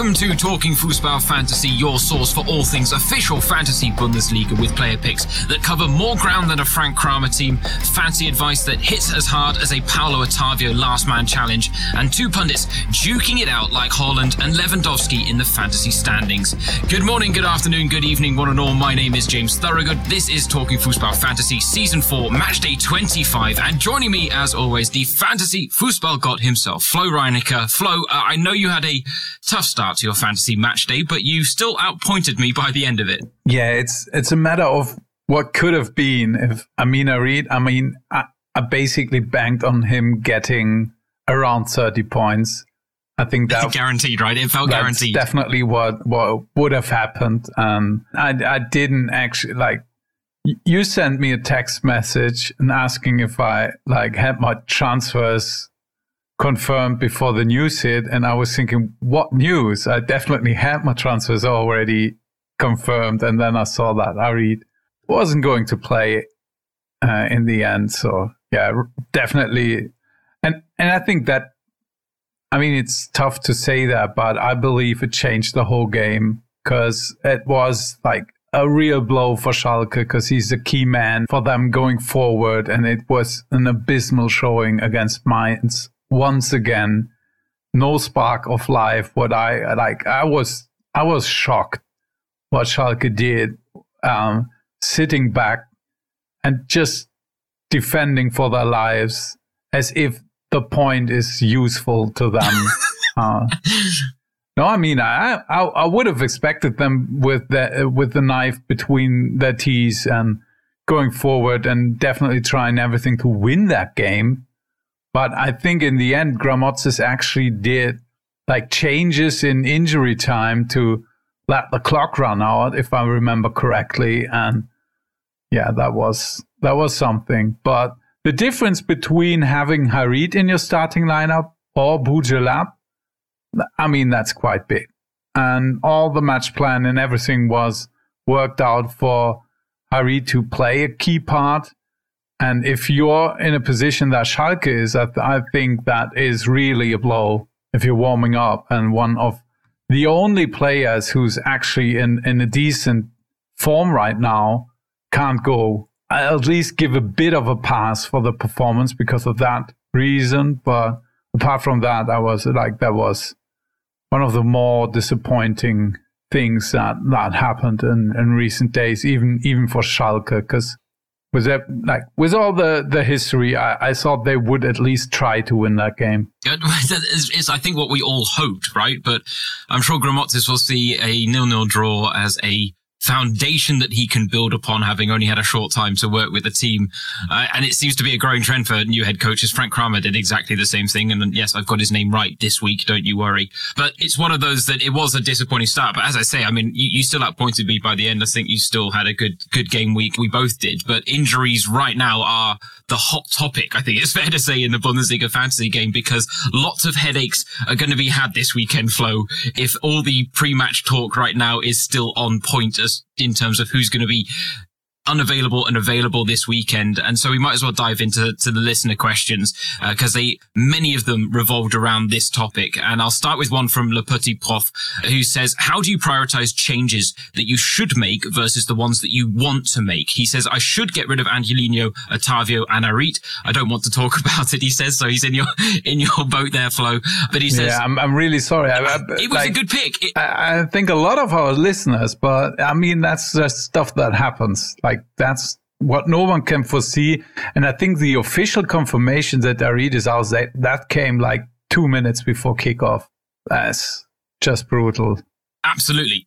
Welcome to Talking Fußball Fantasy, your source for all things official fantasy Bundesliga with player picks that cover more ground than a Frank Kramer team, fancy advice that hits as hard as a Paulo Otavio last man challenge, and two pundits duking it out like Haaland and Lewandowski in the fantasy standings. Good morning, good afternoon, good evening, one and all. My name is James Thorogood. This is Talking Fußball Fantasy Season 4, Match Day 25, and joining me, as always, the fantasy Fußball god himself, Flo Reinecker. Flo, uh, I know you had a tough start to your fantasy match day, but you still outpointed me by the end of it. Yeah, it's it's a matter of what could have been if Amine Harit. I mean, I, I basically banked on him getting around thirty points. I think that guaranteed, right? It felt guaranteed. Definitely what what would have happened. Um, I I didn't actually like. You sent me a text message and asking if I like had my transfers confirmed before the news hit. And I was thinking, what news? I definitely had my transfers already confirmed. And then I saw that Harit wasn't going to play uh, in the end. So yeah, definitely. And, and I think that, I mean, it's tough to say that, but I believe it changed the whole game because it was like a real blow for Schalke because he's a key man for them going forward. And it was an abysmal showing against Mainz once again no spark of life. What I like, I was I was shocked what Schalke did, um, sitting back and just defending for their lives as if the point is useful to them. uh, no, I mean, I, I, I would have expected them with the with the knife between their teeth and going forward and definitely trying everything to win that game. But I think in the end, Grammozis actually did like changes in injury time to let the clock run out, if I remember correctly. And yeah, that was that was something. But the difference between having Harit in your starting lineup or Boujellab, I mean, that's quite big. And all the match plan and everything was worked out for Harit to play a key part and if you're in a position that Schalke is, I, th- I think that is really a blow if you're warming up and one of the only players who's actually in, in a decent form right now can't go. I at least give a bit of a pass for the performance because of that reason. But apart from that, I was like, that was one of the more disappointing things that, that happened in, in recent days, even, even for Schalke, because was that like with all the the history? I, I thought they would at least try to win that game. It's, I think what we all hoped, right? But I'm sure Grammozis will see a nil-nil draw as a foundation that he can build upon, having only had a short time to work with the team. Uh, and it seems to be a growing trend for new head coaches. Frank Kramer did exactly the same thing. And yes, I've got his name right this week. Don't you worry. But it's one of those that it was a disappointing start. But as I say, I mean, you, you still outpointed me by the end. I think you still had a good, good game week. We both did. But injuries right now are the hot topic, I think it's fair to say, in the Bundesliga fantasy game because lots of headaches are going to be had this weekend, Flo, if all the pre-match talk right now is still on point as in terms of who's going to be unavailable and available this weekend. And so we might as well dive into to the listener questions because uh, they many of them revolved around this topic. And I'll start with one from Le Petit Prof who says, "How do you prioritize changes that you should make versus the ones that you want to make?" He says, "I should get rid of Angelino, Otavio, and Harit. I don't want to talk about it." He says, "So he's in your in your boat there, Flo." But he says, "Yeah, I'm, I'm really sorry. I, I, it was like, a good pick." It, I, I think a lot of our listeners, but I mean that's just stuff that happens. Like like that's what no one can foresee. And I think the official confirmation that Harit is out that that came like two minutes before kickoff. That's just brutal. Absolutely.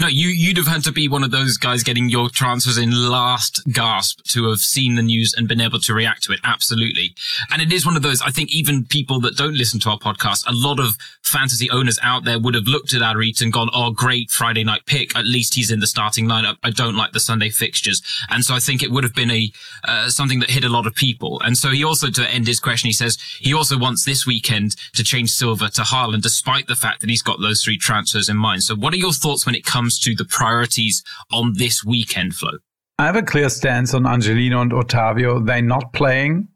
No, you, you'd have had to be one of those guys getting your transfers in last gasp to have seen the news and been able to react to it. Absolutely. And it is one of those, I think even people that don't listen to our podcast, a lot of fantasy owners out there would have looked at Harit and gone, Oh, great Friday night pick. At least he's in the starting lineup. I don't like the Sunday fixtures. And so I think it would have been a, uh, something that hit a lot of people. And so he also, to end his question, he says he also wants this weekend to change Silva to Haaland, despite the fact that he's got those three transfers in mind. So what are your thoughts when it comes comes to the priorities on this weekend, Flo? I have a clear stance on Angelino and Otavio. They're not playing.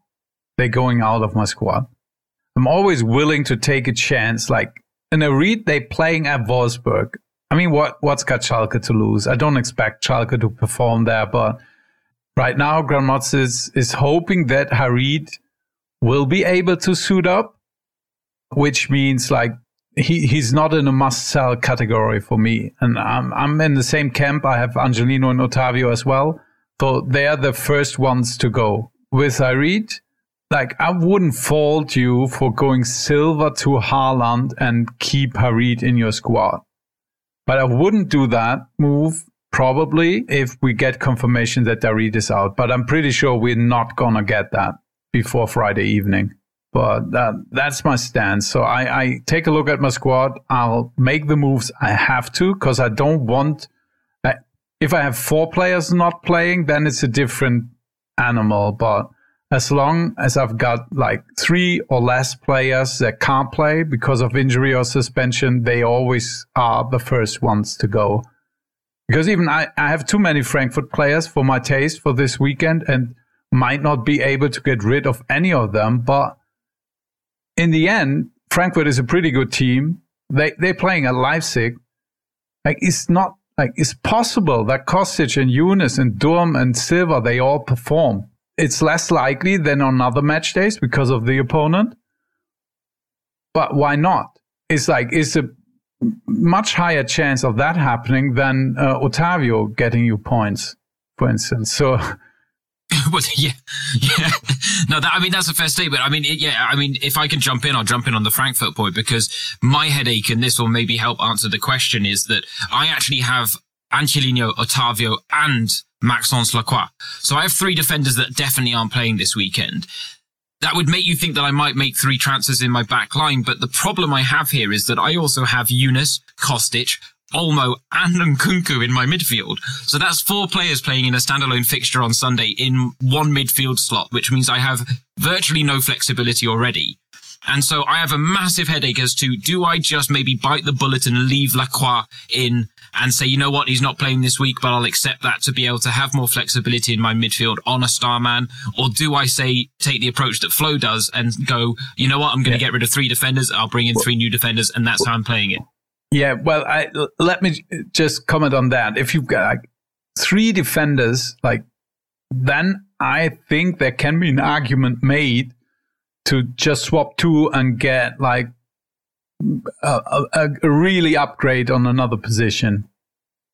They're going out of my squad. I'm always willing to take a chance, like in a read, they're playing at Wolfsburg. I mean, what what's got Schalke to lose? I don't expect Schalke to perform there, but right now, Grammozis, is hoping that Harit will be able to suit up, which means like he, he's not in a must sell category for me. And I'm, I'm in the same camp. I have Angelino and Otavio as well. So they're the first ones to go. With Harit, like I wouldn't fault you for going Silva to Haaland and keep Harit in your squad. But I wouldn't do that move probably if we get confirmation that Harit is out. But I'm pretty sure we're not gonna get that before Friday evening. But that, that's my stance. So I, I take a look at my squad. I'll make the moves I have to because I don't want. If I have four players not playing, then it's a different animal. But as long as I've got like three or less players that can't play because of injury or suspension, they always are the first ones to go. Because even I, I have too many Frankfurt players for my taste for this weekend and might not be able to get rid of any of them. But in the end, Frankfurt is a pretty good team. They they're playing at Leipzig. Like it's not like it's possible that Kostic and Younes and Durm and Silva they all perform it's less likely than on other match days because of the opponent. But why not? It's like it's a much higher chance of that happening than uh, Otavio getting you points, for instance. So. well, yeah, yeah. No, that, I mean that's a fair statement. I mean, it, yeah. I mean, if I can jump in, I'll jump in on the Frankfurt point because my headache, and this will maybe help answer the question, is that I actually have Angelino, Otavio, and Maxence Lacroix. So I have three defenders that definitely aren't playing this weekend. That would make you think that I might make three transfers in my back line, but the problem I have here is that I also have Younes, Kostic, Olmo, and Nkunku in my midfield. So that's four players playing in a standalone fixture on Sunday in one midfield slot, which means I have virtually no flexibility already. And so I have a massive headache as to do I just maybe bite the bullet and leave Lacroix in and say, you know what, he's not playing this week, but I'll accept that to be able to have more flexibility in my midfield on a star man? Or do I say, take the approach that Flo does and go, you know what, I'm going to yeah. get rid of three defenders, I'll bring in three new defenders, and that's how I'm playing it? Yeah, well, I, let me just comment on that. If you've got like three defenders, like, then I think there can be an argument made to just swap two and get like a, a, a really upgrade on another position.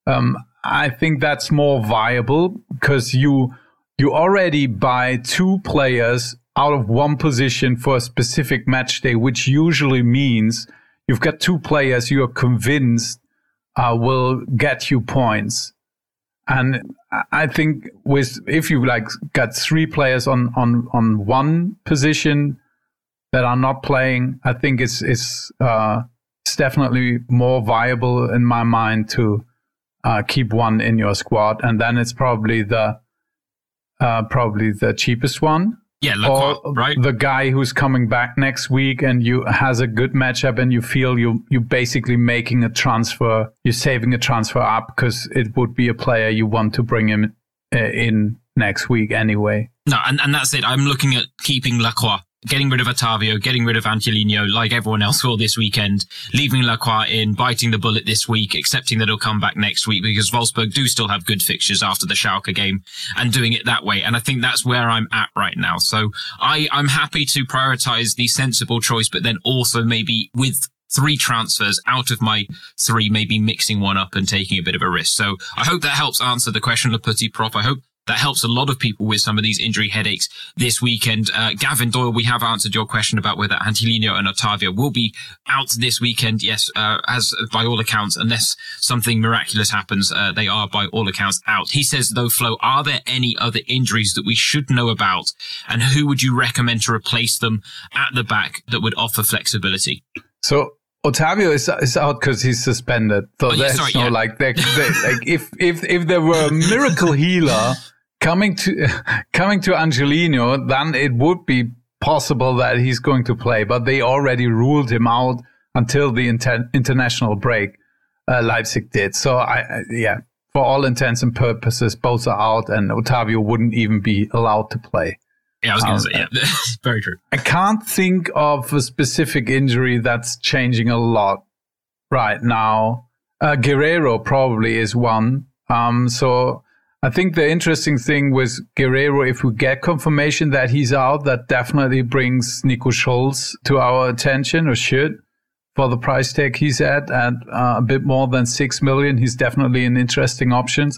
Um, I think that's more viable because you you already buy two players out of one position for a specific match day, which usually means you've got two players you are convinced uh, will get you points. And I think with if you like got three players on on on one position, that are not playing, I think it's it's uh, it's definitely more viable in my mind to uh, keep one in your squad, and then it's probably the uh, probably the cheapest one. Yeah, Lacroix, right? The guy who's coming back next week and you has a good matchup, and you feel you you basically making a transfer, you're saving a transfer up because it would be a player you want to bring him uh, in next week anyway. No, and, and that's it. I'm looking at keeping Lacroix getting rid of Otavio, getting rid of Angelino, like everyone else will this weekend, leaving Lacroix in, biting the bullet this week, accepting that he'll come back next week because Wolfsburg do still have good fixtures after the Schalke game and doing it that way. And I think that's where I'm at right now. So I, I'm happy to prioritize the sensible choice, but then also maybe with three transfers out of my three, maybe mixing one up and taking a bit of a risk. So I hope that helps answer the question, Le Petit Prof. I hope that helps a lot of people with some of these injury headaches this weekend. Uh, Gavin Doyle, we have answered your question about whether Angelino and Otavio will be out this weekend. Yes, uh, as by all accounts, unless something miraculous happens, uh, they are by all accounts out. He says, though, Flo, are there any other injuries that we should know about? And who would you recommend to replace them at the back that would offer flexibility? So Otavio is is out because he's suspended. So oh, yeah, there's sorry, no yeah. like, they, like if if if there were a miracle healer coming to coming to Angelino, then it would be possible that he's going to play. But they already ruled him out until the inter- international break. Uh, Leipzig did. So I, yeah, for all intents and purposes, both are out, and Otavio wouldn't even be allowed to play. Yeah, I was going to say, yeah, very true. I can't think of a specific injury that's changing a lot right now. Uh, Guerreiro probably is one. Um, so I think the interesting thing with Guerreiro, if we get confirmation that he's out, that definitely brings Nico Schulz to our attention or should for the price tag he's at at uh, a bit more than 6 million. He's definitely an interesting option.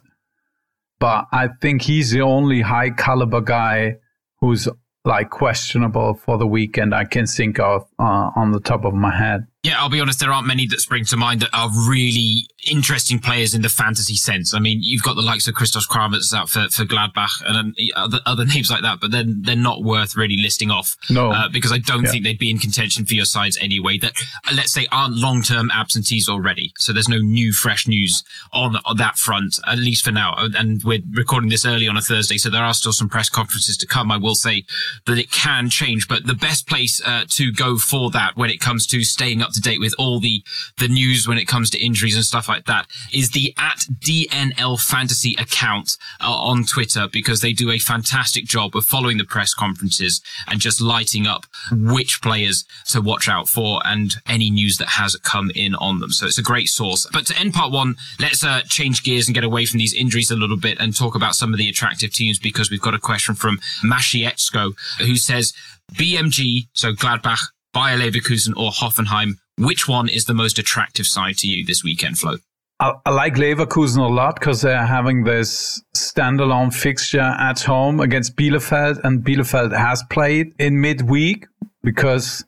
But I think he's the only high caliber guy who's like questionable for the weekend I can think of uh, on the top of my head. Yeah, I'll be honest, there aren't many that spring to mind that are really interesting players in the fantasy sense. I mean, you've got the likes of Christoph Kramer's out for, for Gladbach and other, other names like that, but then they're not worth really listing off. No. Uh, because I don't yeah. think they'd be in contention for your sides anyway that, uh, let's say, aren't long-term absentees already. So there's no new, fresh news on, on that front, at least for now. And we're recording this early on a Thursday, so there are still some press conferences to come. I will say that it can change, but the best place uh, to go for that when it comes to staying up to date with all the, the news when it comes to injuries and stuff like that is the at DNL fantasy account uh, on Twitter because they do a fantastic job of following the press conferences and just lighting up which players to watch out for and any news that has come in on them. So it's a great source. But to end part one, let's uh, change gears and get away from these injuries a little bit and talk about some of the attractive teams because we've got a question from Mashietsko who says BMG, so Gladbach, Bayer Leverkusen or Hoffenheim which one is the most attractive side to you this weekend, Flo? I, I like Leverkusen a lot because they're having this standalone fixture at home against Bielefeld, and Bielefeld has played in midweek because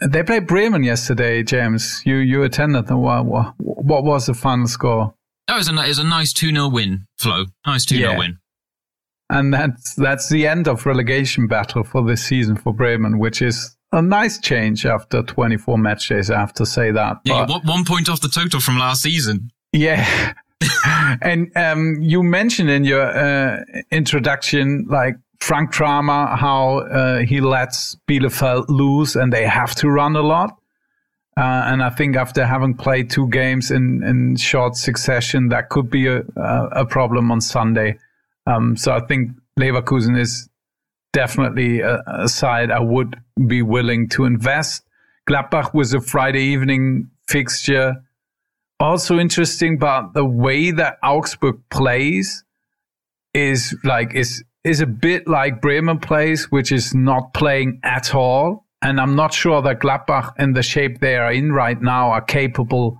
they played Bremen yesterday. James, you you attended. What, what, what was the final score? That was a, it was a nice 2 0 win, Flo. Nice 2 0 yeah. win. And that's that's the end of relegation battle for this season for Bremen, which is a nice change after 24 match days. I have to say that. Yeah, but, one point off the total from last season. Yeah. and um, you mentioned in your uh, introduction, like Frank Kramer, how uh, he lets Bielefeld lose and they have to run a lot. Uh, and I think after having played two games in, in short succession, that could be a, a problem on Sunday. Um, so I think Leverkusen is definitely a, a side I would be willing to invest. Gladbach was a Friday evening fixture. Also interesting, but the way that Augsburg plays is like is is a bit like Bremen plays, which is not playing at all. And I'm not sure that Gladbach, in the shape they are in right now, are capable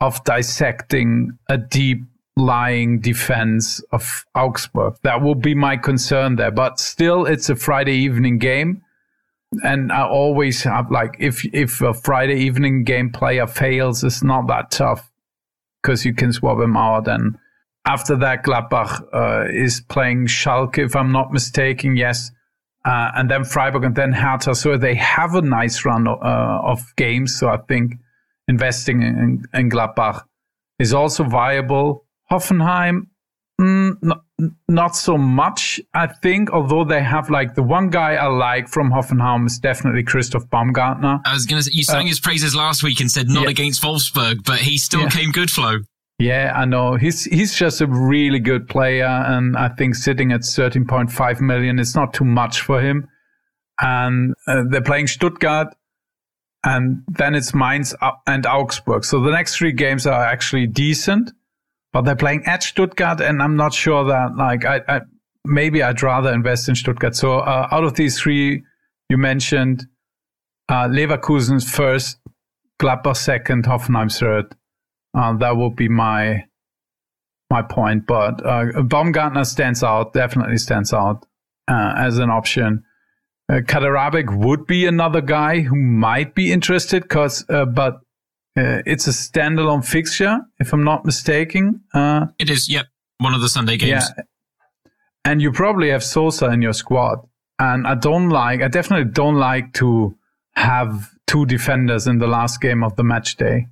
of dissecting a deep lying defense of Augsburg. That will be my concern there. But still, it's a Friday evening game. And I always have like, if, if a Friday evening game player fails, it's not that tough because you can swap him out. And after that, Gladbach uh, is playing Schalke, if I'm not mistaken. Yes. Uh, and then Freiburg and then Hertha. So they have a nice run uh, of games. So I think investing in, in Gladbach is also viable. Hoffenheim, mm, not, not so much, I think, although they have like the one guy I like from Hoffenheim is definitely Christoph Baumgartner. I was going to say, you sang uh, his praises last week and said not yeah. against Wolfsburg, but he still yeah. came good, Flo. Yeah, I know. He's he's just a really good player, and I think sitting at 13.5 million is not too much for him. And uh, they're playing Stuttgart, and then it's Mainz and Augsburg. So the next three games are actually decent but they're playing at Stuttgart, and I'm not sure that like I, I maybe I'd rather invest in Stuttgart. So uh, out of these three you mentioned, uh, Leverkusen first, Gladbach second, Hoffenheim third. Uh, that would be my my point. But uh, Baumgartner stands out, definitely stands out uh, as an option. Uh, Kaderabek would be another guy who might be interested, cause uh, but uh, it's a standalone fixture, if I'm not mistaken. Uh, it is, yep. One of the Sunday games. Yeah. And you probably have Sosa in your squad. And I don't like, I definitely don't like to have two defenders in the last game of the match day.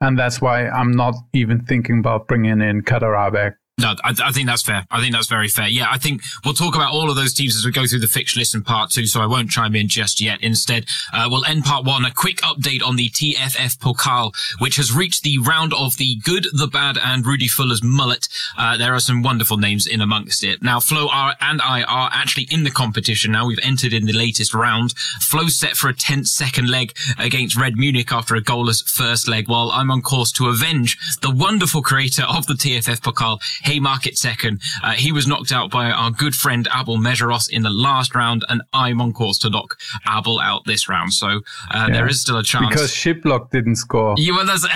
And that's why I'm not even thinking about bringing in Kaderabek. No, I, I, think that's fair. I think that's very fair. Yeah, I think we'll talk about all of those teams as we go through the fixture list in part two, so I won't chime in just yet. Instead, uh, we'll end part one. A quick update on the TFF Pokal, which has reached the round of the good, the bad, and Rudi Völler's mullet. Uh, there are some wonderful names in amongst it. Now, Flo are, and I are actually in the competition now. We've entered in the latest round. Flo's set for a tense second leg against Red Munich after a goalless first leg, while I'm on course to avenge the wonderful creator of the TFF Pokal, Haymarket second. Uh, he was knocked out by our good friend Abel Mejeros in the last round, and I'm on course to knock Abel out this round. So uh, yeah. there is still a chance. Because Shiplock didn't score. Yeah, well, that's,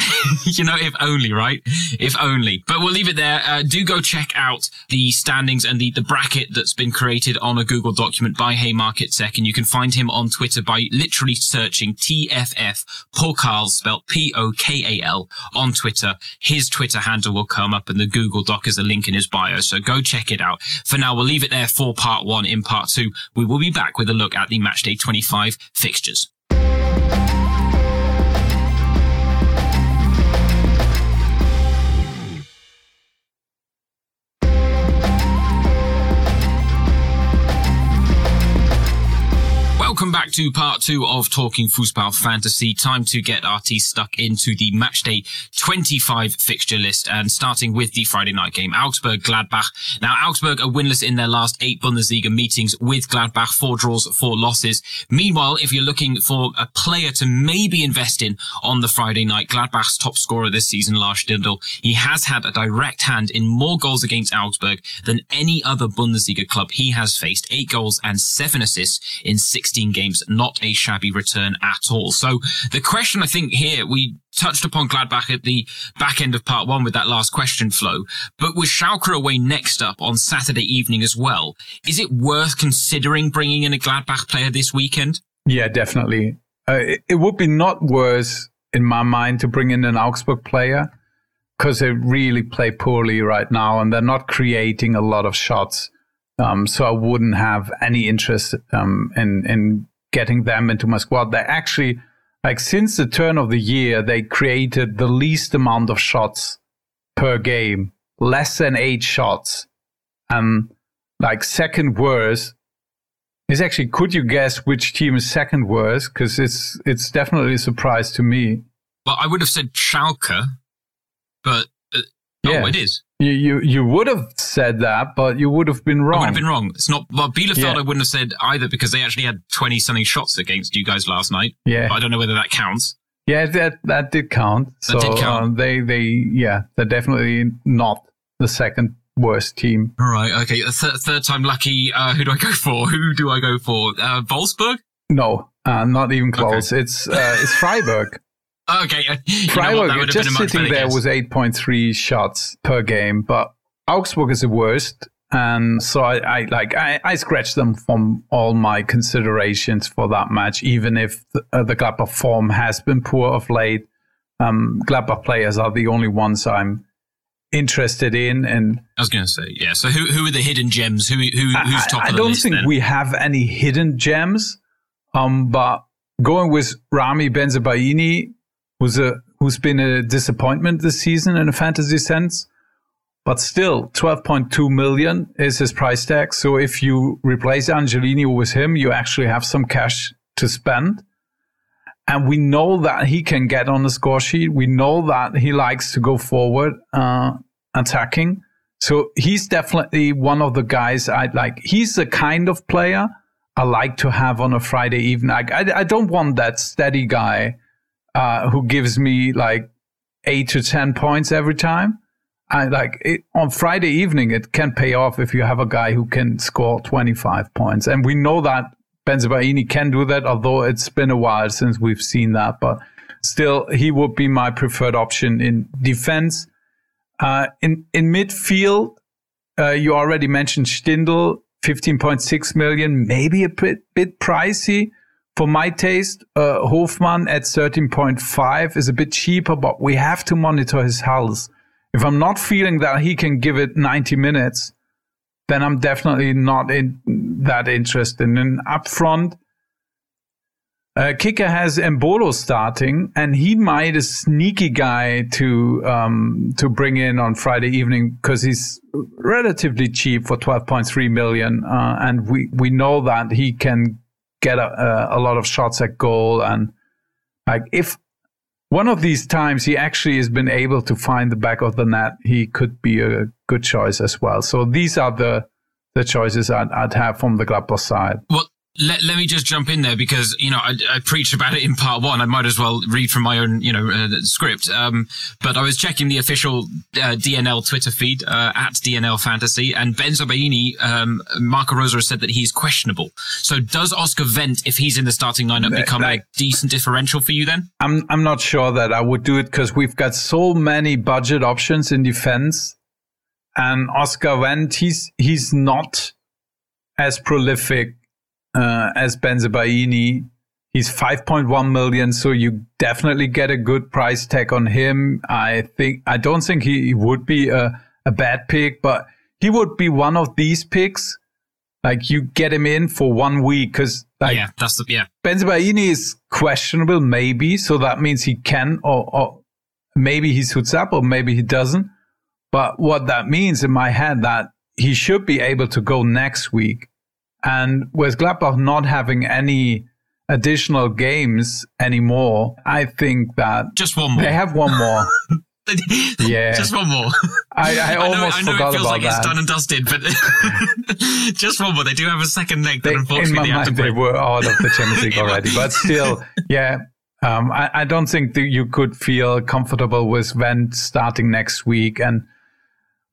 you know, if only, right? If only. But we'll leave it there. Uh, do go check out the standings and the, the bracket that's been created on a Google document by Haymarket Second. you can find him on Twitter by literally searching TFF Pokal, spelled P-O-K-A-L, on Twitter. His Twitter handle will come up, and the Google Doc is a link in his bio. So go check it out. For now, we'll leave it there for part one. In part two, we will be back with a look at the matchday 25 fixtures. Welcome back to part two of Talking Fußball Fantasy. Time to get our teeth stuck into the matchday 25 fixture list and starting with the Friday night game, Augsburg Gladbach. Now, Augsburg are winless in their last eight Bundesliga meetings with Gladbach, four draws, four losses. Meanwhile, if you're looking for a player to maybe invest in on the Friday night, Gladbach's top scorer this season, Lars Stindl, he has had a direct hand in more goals against Augsburg than any other Bundesliga club he has faced. Eight goals and seven assists in 16 games, not a shabby return at all. So the question I think here, we touched upon Gladbach at the back end of part one with that last question Flo, but with Schalke away next up on Saturday evening as well, is it worth considering bringing in a Gladbach player this weekend? Yeah, definitely. Uh, it, it would be not worse in my mind to bring in an Augsburg player because they really play poorly right now and they're not creating a lot of shots. Um, so I wouldn't have any interest um, in in getting them into my squad. They actually, like since the turn of the year, they created the least amount of shots per game, less than eight shots, and like second worst is actually. Could you guess which team is second worst? Because it's it's definitely a surprise to me. Well, I would have said Schalke, but yeah. oh, it is. You, you you would have said that, but you would have been wrong. I would have been wrong. It's not. Well, Bielefeld, yeah. I wouldn't have said either because they actually had twenty something shots against you guys last night. Yeah, I don't know whether that counts. Yeah, that that did count. That so, did count. Uh, they they yeah, they're definitely not the second worst team. All right. Okay. Th- third time lucky. Uh, who do I go for? Who do I go for? Uh, Wolfsburg? No, uh, not even close. Okay. It's uh, it's Freiburg. Okay. Freiburg just sitting there was 8.3 shots per game, but Augsburg is the worst. And so I, I like I, I scratched them from all my considerations for that match, even if the, uh, the Gladbach form has been poor of late. Um, Gladbach players are the only ones I'm interested in. And I was going to say, yeah. So who who are the hidden gems? Who who who's top? I, I don't think then? we have any hidden gems. Um, but going with Ramy Bensebaini who's a who's been a disappointment this season in a fantasy sense. But still, 12.2 million is his price tag. So if you replace Angelino with him, you actually have some cash to spend. And we know that he can get on the score sheet. We know that he likes to go forward, uh, attacking. So he's definitely one of the guys I'd like. He's the kind of player I like to have on a Friday evening. I, I, I don't want that steady guy uh, who gives me like eight to 10 points every time. Like it, on Friday evening, it can pay off if you have a guy who can score 25 points. And we know that Bensebaini can do that, although it's been a while since we've seen that. But still, he would be my preferred option in defense. Uh, in, in midfield, uh, you already mentioned Stindl, 15.6 million, maybe a bit, bit pricey for my taste, uh, Hofmann at 13.5 is a bit cheaper, but we have to monitor his health. If I'm not feeling that he can give it 90 minutes, then I'm definitely not in that interested. And up front, uh, Kicker has Embolo starting, and he might a sneaky guy to um, to bring in on Friday evening because he's relatively cheap for 12.3 million, uh, and we we know that he can get a, a lot of shots at goal, and like if one of these times he actually has been able to find the back of the net, he could be a good choice as well. So these are the the choices I'd, I'd have from the Gladbach side. Well, let, let me just jump in there because you know I, I, preached about it in part one. I might as well read from my own you know uh, script. Um, but I was checking the official uh, DNL Twitter feed uh, at DNL Fantasy, and Bensebaini, um, Marco Rose has said that he's questionable. So does Oscar Wendt, if he's in the starting lineup, become like, a decent differential for you then? I'm I'm not sure that I would do it because we've got so many budget options in defense, and Oscar Wendt he's he's not as prolific uh, as Bensebaini. He's 5.1 million, so you definitely get a good price tag on him. I think I don't think he would be a, a bad pick, but he would be one of these picks. Like you get him in for one week because like yeah, that's the yeah. Is questionable, maybe, so that means he can or, or maybe he suits up or maybe he doesn't. But what that means in my head that he should be able to go next week and with Gladbach not having any additional games anymore, I think that just one more. They have one more. yeah, just one more. I, I almost I know, I know it feels about like that. it's done and dusted, but just one more. They do have a second leg that They, in my they have to mind, they were out of the Champions League already, but still, yeah. Um, I, I don't think that you could feel comfortable with Wendt starting next week and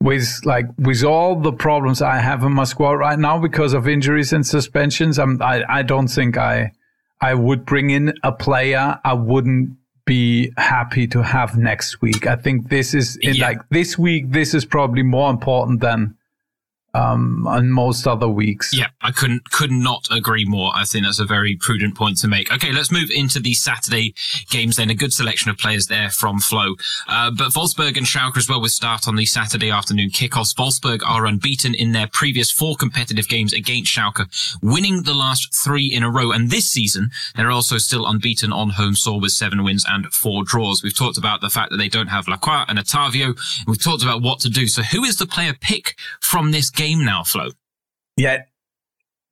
with like with all the problems I have in my squad right now because of injuries and suspensions. I'm, I I don't think I I would bring in a player I wouldn't be happy to have next week. I think this is in Yeah. like this week. This is probably more important than um on most other weeks. Yeah, I couldn't could not agree more. I think that's a very prudent point to make. Okay, let's move into the Saturday games then. A good selection of players there from Flo. Uh, but Wolfsburg and Schalke as well will start on the Saturday afternoon kickoffs. Wolfsburg are unbeaten in their previous four competitive games against Schalke, winning the last three in a row. And this season, they're also still unbeaten on home soil with seven wins and four draws. We've talked about the fact that they don't have Lacroix and Otavio. We've talked about what to do. So who is the player pick from this game now, Flo? Yeah,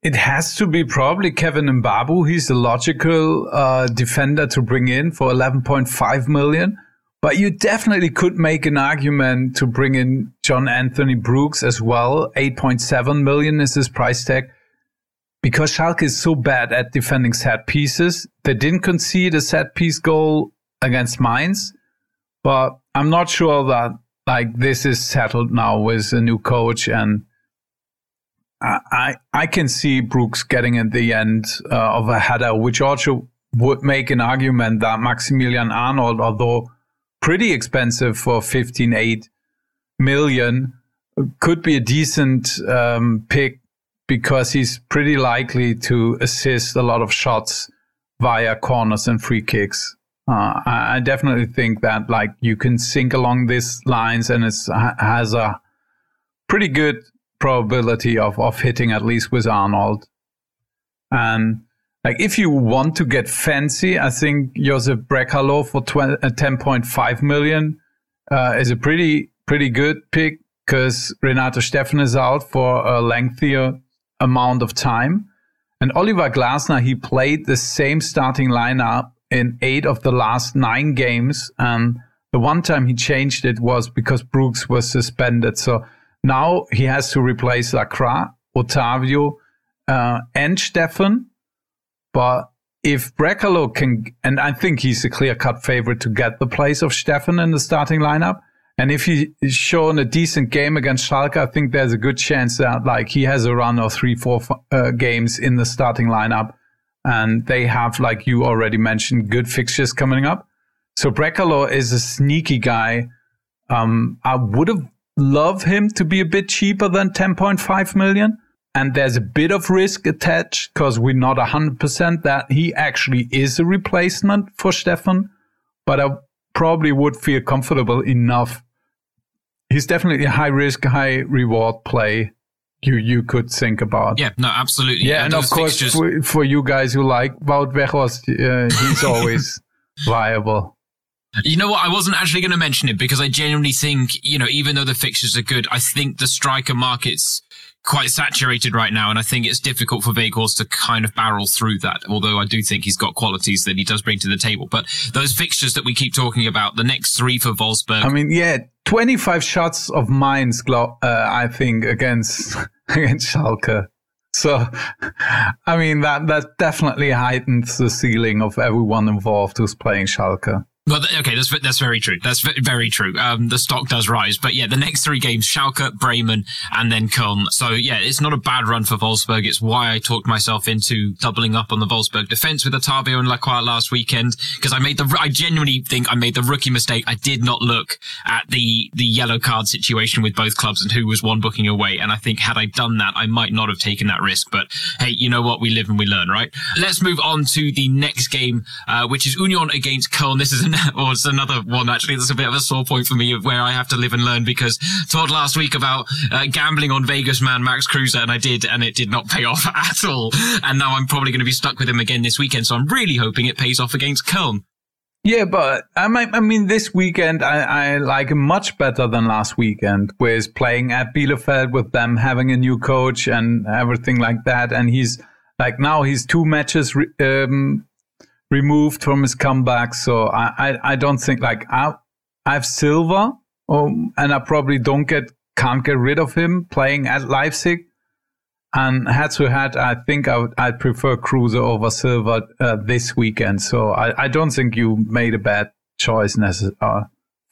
it has to be probably Kevin Mbabu. He's the logical uh, defender to bring in for 11.5 million. But you definitely could make an argument to bring in John Anthony Brooks as well. 8.7 million is his price tag. Because Schalke is so bad at defending set pieces, they didn't concede a set piece goal against Mainz. But I'm not sure that like this is settled now with a new coach and I I can see Brooks getting at the end uh, of a header, which also would make an argument that Maximilian Arnold, although pretty expensive for 15.8 million, could be a decent um, pick because he's pretty likely to assist a lot of shots via corners and free kicks. Uh, I, I definitely think that like you can sink along these lines and it has a pretty good probability of, of hitting at least with Arnold. And like if you want to get fancy, I think Josip Brekalo for 20, uh, 10.5 million uh, is a pretty pretty good pick because Renato Steffen is out for a lengthier amount of time. And Oliver Glasner, he played the same starting lineup in eight of the last nine games. And the one time he changed it was because Brooks was suspended. So now he has to replace Lacroix, Otavio, uh, and Steffen. But if Brekalo can, and I think he's a clear cut favorite to get the place of Steffen in the starting lineup. And if he's shown a decent game against Schalke, I think there's a good chance that like he has a run of three, four uh, games in the starting lineup. And they have, like you already mentioned, good fixtures coming up. So Brekalo is a sneaky guy. Um, I would have loved him to be a bit cheaper than 10.5 million. And there's a bit of risk attached because we're not 100% that he actually is a replacement for Steffen. But I probably would feel comfortable enough. He's definitely a high risk, high reward play you you could think about. Yeah, no, absolutely. Yeah, and, and of course for, for, you guys who like Wout Weghorst, uh, he's always viable. You know what? I wasn't actually going to mention it because I genuinely think, you know, even though the fixtures are good, I think the striker market's quite saturated right now. And I think it's difficult for Weghorst to kind of barrel through that. Although I do think he's got qualities that he does bring to the table. But those fixtures that we keep talking about, the next three for Wolfsburg. I mean, yeah, 25 shots of Mainz, uh, I think, against, against Schalke. So, I mean, that, that definitely heightens the ceiling of everyone involved who's playing Schalke. Well, okay, that's that's very true. That's very true. Um, the stock does rise, but yeah, the next three games: Schalke, Bremen, and then Köln. So yeah, it's not a bad run for Wolfsburg. It's why I talked myself into doubling up on the Wolfsburg defense with Otavio and Lacroix last weekend because I made the. I genuinely think I made the rookie mistake. I did not look at the the yellow card situation with both clubs and who was one booking away. And I think had I done that, I might not have taken that risk. But hey, you know what? We live and we learn, right? Let's move on to the next game, uh, which is Union against Köln. This is or it's another one actually that's a bit of a sore point for me of where I have to live and learn because told last week about uh, gambling on Vegas man Max Kruse, and I did and it did not pay off at all. And now I'm probably going to be stuck with him again this weekend. So I'm really hoping it pays off against Köln. Yeah, but I mean, I mean, this weekend I, I like him much better than last weekend, with playing at Bielefeld with them having a new coach and everything like that. And he's like now he's two matches um, removed from his comeback. So I, I, I don't think like I, I have Silva, um, and I probably don't get can't get rid of him playing at Leipzig. And head to head, I think I would, I'd prefer Kruse over Silva uh, this weekend. So I, I don't think you made a bad choice necess- uh,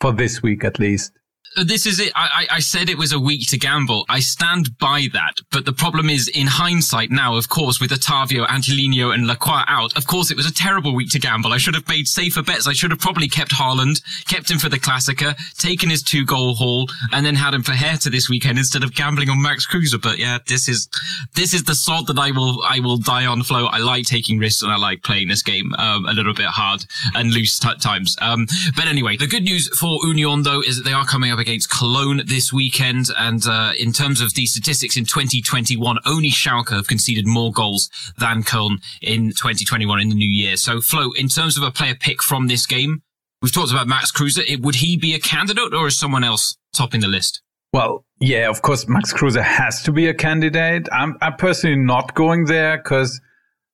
for this week at least this is it. I, I, said it was a week to gamble. I stand by that. But the problem is, in hindsight now, of course, with Otavio, Angelino, and Lacroix out, of course, it was a terrible week to gamble. I should have made safer bets. I should have probably kept Haaland, kept him for the Klassiker, taken his two goal haul, and then had him for Hertha this weekend instead of gambling on Max Kruse. But yeah, this is this is the sort that I will I will die on Flo. I like taking risks and I like playing this game um, a little bit hard and loose t- times. Um, but anyway, the good news for Union though is that they are coming up against Cologne this weekend. And uh, in terms of the statistics in 2021, only Schalke have conceded more goals than Cologne in 2021 in the new year. So, Flo, in terms of a player pick from this game, we've talked about Max Kruse. Would he be a candidate or is someone else topping the list? Well, yeah, of course, Max Kruse has to be a candidate. I'm, I'm personally not going there because,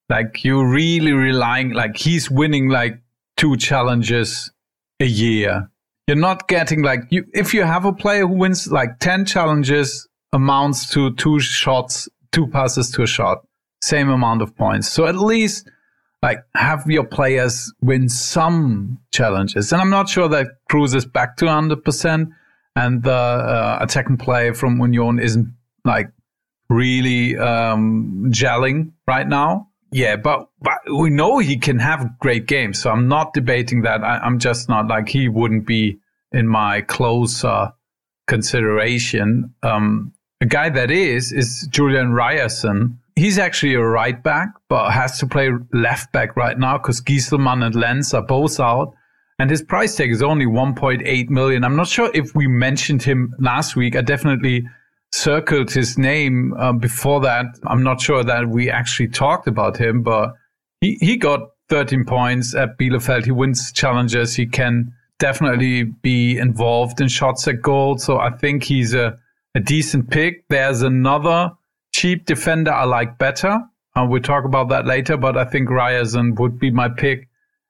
like, you're really relying, like, he's winning like two challenges a year you're not getting like you if you have a player who wins like 10 challenges amounts to two shots two passes to a shot same amount of points. So at least like have your players win some challenges. And i'm not sure that Kruse is back to 100% and the uh, attacking play from union isn't like really um, gelling right now yeah, but, but we know he can have great games. So I'm not debating that. I, am just not like he wouldn't be in my closer consideration. Um, a guy that is, is Julian Ryerson. He's actually a right back, but has to play left back right now because Gieselmann and Lenz are both out. And his price tag is only 1.8 million. I'm not sure if we mentioned him last week. I definitely circled his name uh, before that. I'm not sure that we actually talked about him, but he, he got 13 points at Bielefeld. He wins challenges. He can definitely be involved in shots at goal. So I think he's a, a decent pick. There's another cheap defender I like better. Uh, we'll talk about that later, but I think Ryerson would be my pick.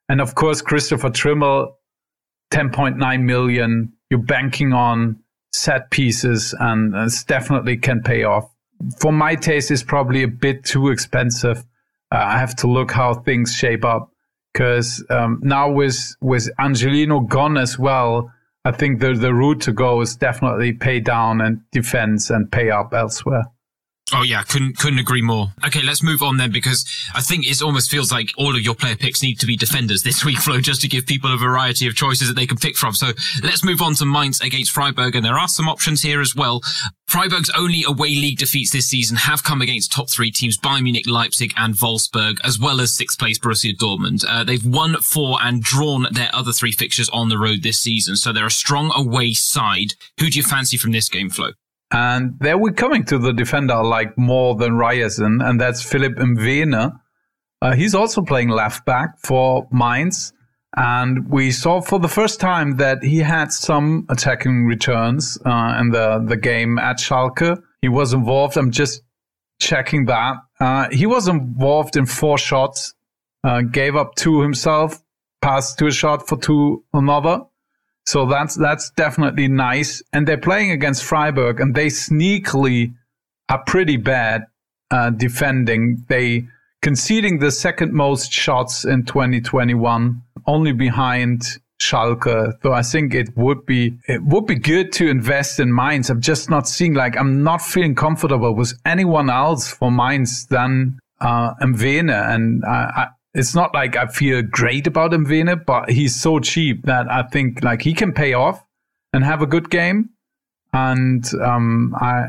And of course, Christopher Trimmel, 10.9 million. You're banking on set pieces and it definitely can pay off. For my taste, it's probably a bit too expensive. Uh, I have to look how things shape up because um, now with with Angelino gone as well, I think the the route to go is definitely pay down and defense and pay up elsewhere. Oh yeah, couldn't couldn't agree more. Okay, let's move on then because I think it almost feels like all of your player picks need to be defenders this week, Flo, just to give people a variety of choices that they can pick from. So let's move on to Mainz against Freiburg, and there are some options here as well. Freiburg's only away league defeats this season have come against top three teams Bayern Munich, Leipzig, and Wolfsburg, as well as sixth place Borussia Dortmund. Uh, they've won four and drawn their other three fixtures on the road this season, so they're a strong away side. Who do you fancy from this game, Flo? And there we're coming to the defender like more than Ryerson, and that's Philipp Mwene. Uh, he's also playing left back for Mainz. And we saw for the first time that he had some attacking returns uh, in the, the game at Schalke. He was involved. I'm just checking that. Uh, he was involved in four shots, uh, gave up two himself, passed to a shot for two another. So that's that's definitely nice. And they're playing against Freiburg, and they sneakily are pretty bad uh, defending. They conceding the second most shots in 2021, only behind Schalke. So I think it would be it would be good to invest in Mainz. I'm just not seeing like I'm not feeling comfortable with anyone else for Mainz than uh. And I, it's not like I feel great about Mwene, but he's so cheap that I think like he can pay off and have a good game. And um, I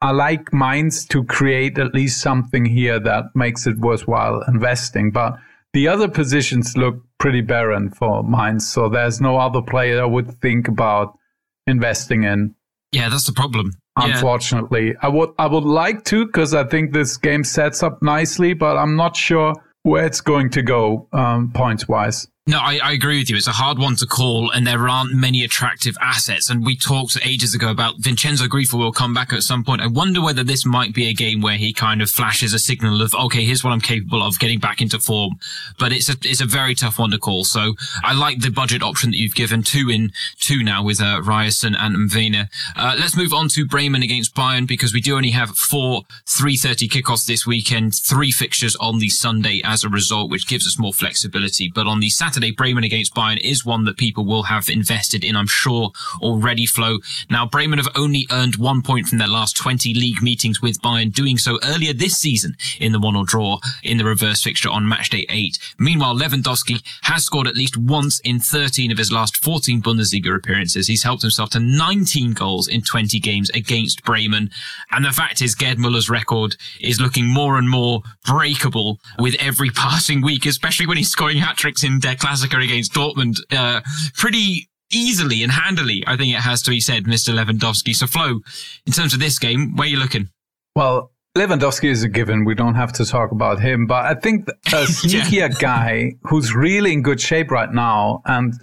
I like Mainz to create at least something here that makes it worthwhile investing. But the other positions look pretty barren for Mainz, so there's no other player I would think about investing in. Yeah, that's the problem. Unfortunately, yeah. I would I would like to because I think this game sets up nicely, but I'm not sure where it's going to go um, points wise. No, I, I, agree with you. It's a hard one to call, and there aren't many attractive assets. And we talked ages ago about Vincenzo Grifo will come back at some point. I wonder whether this might be a game where he kind of flashes a signal of, okay, here's what I'm capable of getting back into form. But it's a it's a very tough one to call. So I like the budget option that you've given two in two now with uh, Ryerson and Mwene. Uh, let's move on to Bremen against Bayern because we do only have four 3:30 kickoffs this weekend, three fixtures on the Sunday as a result, which gives us more flexibility. But on the Saturday Saturday, Bremen against Bayern is one that people will have invested in, I'm sure, already, Flo. Now, Bremen have only earned one point from their last 20 league meetings with Bayern, doing so earlier this season in the one or draw in the reverse fixture on matchday 8. Meanwhile, Lewandowski has scored at least once in 13 of his last 14 Bundesliga appearances. He's helped himself to 19 goals in 20 games against Bremen. And the fact is, Gerd Muller's record is looking more and more breakable with every passing week, especially when he's scoring hat tricks in Der Klassiker against Dortmund uh, pretty easily and handily, I think it has to be said, Mr. Lewandowski. So, Flo, in terms of this game, where are you looking? Well, Lewandowski is a given. We don't have to talk about him. But I think a sneakier yeah. guy who's really in good shape right now and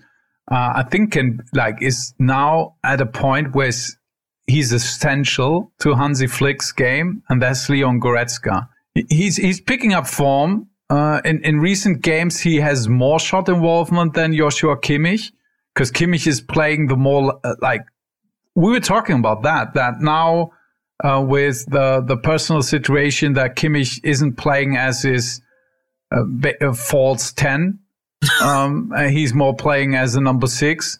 uh, I think can like is now at a point where he's essential to Hansi Flick's game, and that's Leon Goretzka. He's he's picking up form. Uh, in in recent games, he has more shot involvement than Joshua Kimmich because Kimmich is playing the more uh, like we were talking about that. That now uh, with the the personal situation that Kimmich isn't playing as his uh, uh false ten, um, he's more playing as a number six.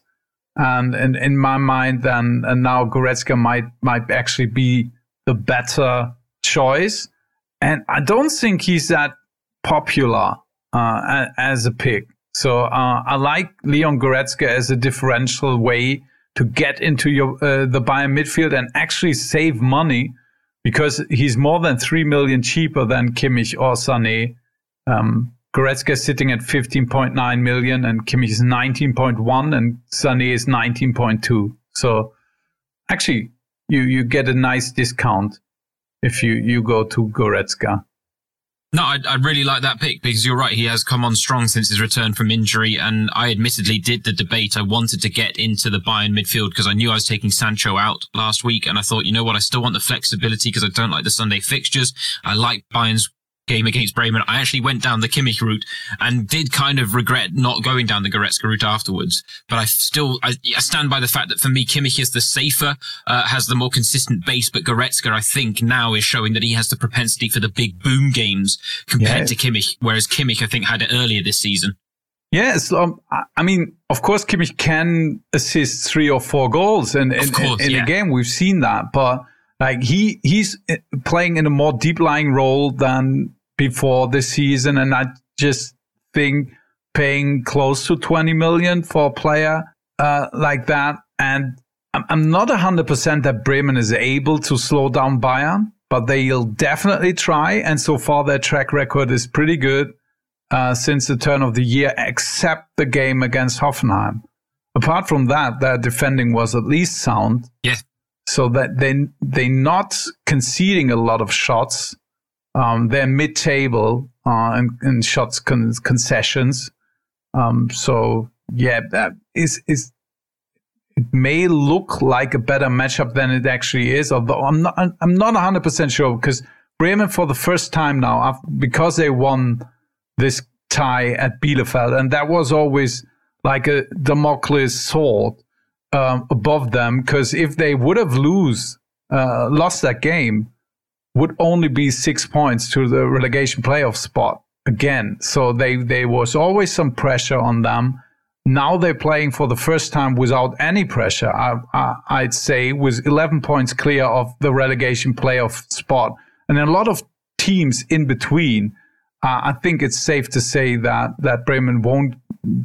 And in, in my mind, then and now Goretzka might might actually be the better choice. And I don't think he's that popular uh, as a pick. So uh, I like Leon Goretzka as a differential way to get into your uh, the Bayern midfield and actually save money because he's more than three million cheaper than Kimmich or Sané. Um, Goretzka is sitting at 15.9 million and Kimmich is 19.1 and Sané is 19.2. So actually, you you get a nice discount if you you go to Goretzka. No, I, I, really like that pick because you're right. He has come on strong since his return from injury. And I admittedly did the debate. I wanted to get into the Bayern midfield because I knew I was taking Sancho out last week. And I thought, you know what? I still want the flexibility because I don't like the Sunday fixtures. I like Bayern's game against Bremen, I actually went down the Kimmich route and did kind of regret not going down the Goretzka route afterwards. But I still, I, I stand by the fact that for me, Kimmich is the safer, uh, has the more consistent base, but Goretzka, I think now is showing that he has the propensity for the big boom games compared yeah. to Kimmich, whereas Kimmich, I think, had it earlier this season. Yes, um, I mean, of course, Kimmich can assist three or four goals in, in, course, in, in yeah. a game. We've seen that, but like he he's uh, playing in a more deep lying role than before this season, and I just think paying close to 20 million for a player uh, like that, and I'm not 100% that Bremen is able to slow down Bayern, but they'll definitely try. And so far, their track record is pretty good uh, since the turn of the year, except the game against Hoffenheim. Apart from that, their defending was at least sound. Yeah. So that they they're not conceding a lot of shots. Um, they're mid-table uh, in, shots con- concessions. Um, so yeah, that is is it may look like a better matchup than it actually is. Although I'm not I'm not 100 percent sure because Bremen for the first time now because they won this tie at Bielefeld, and that was always like a Damocles sword um, above them because if they would have lose uh, lost that game, would only be six points to the relegation playoff spot again. So they there was always some pressure on them. Now they're playing for the first time without any pressure. I, would say with 11 points clear of the relegation playoff spot, and a lot of teams in between. Uh, I think it's safe to say that that Bremen won't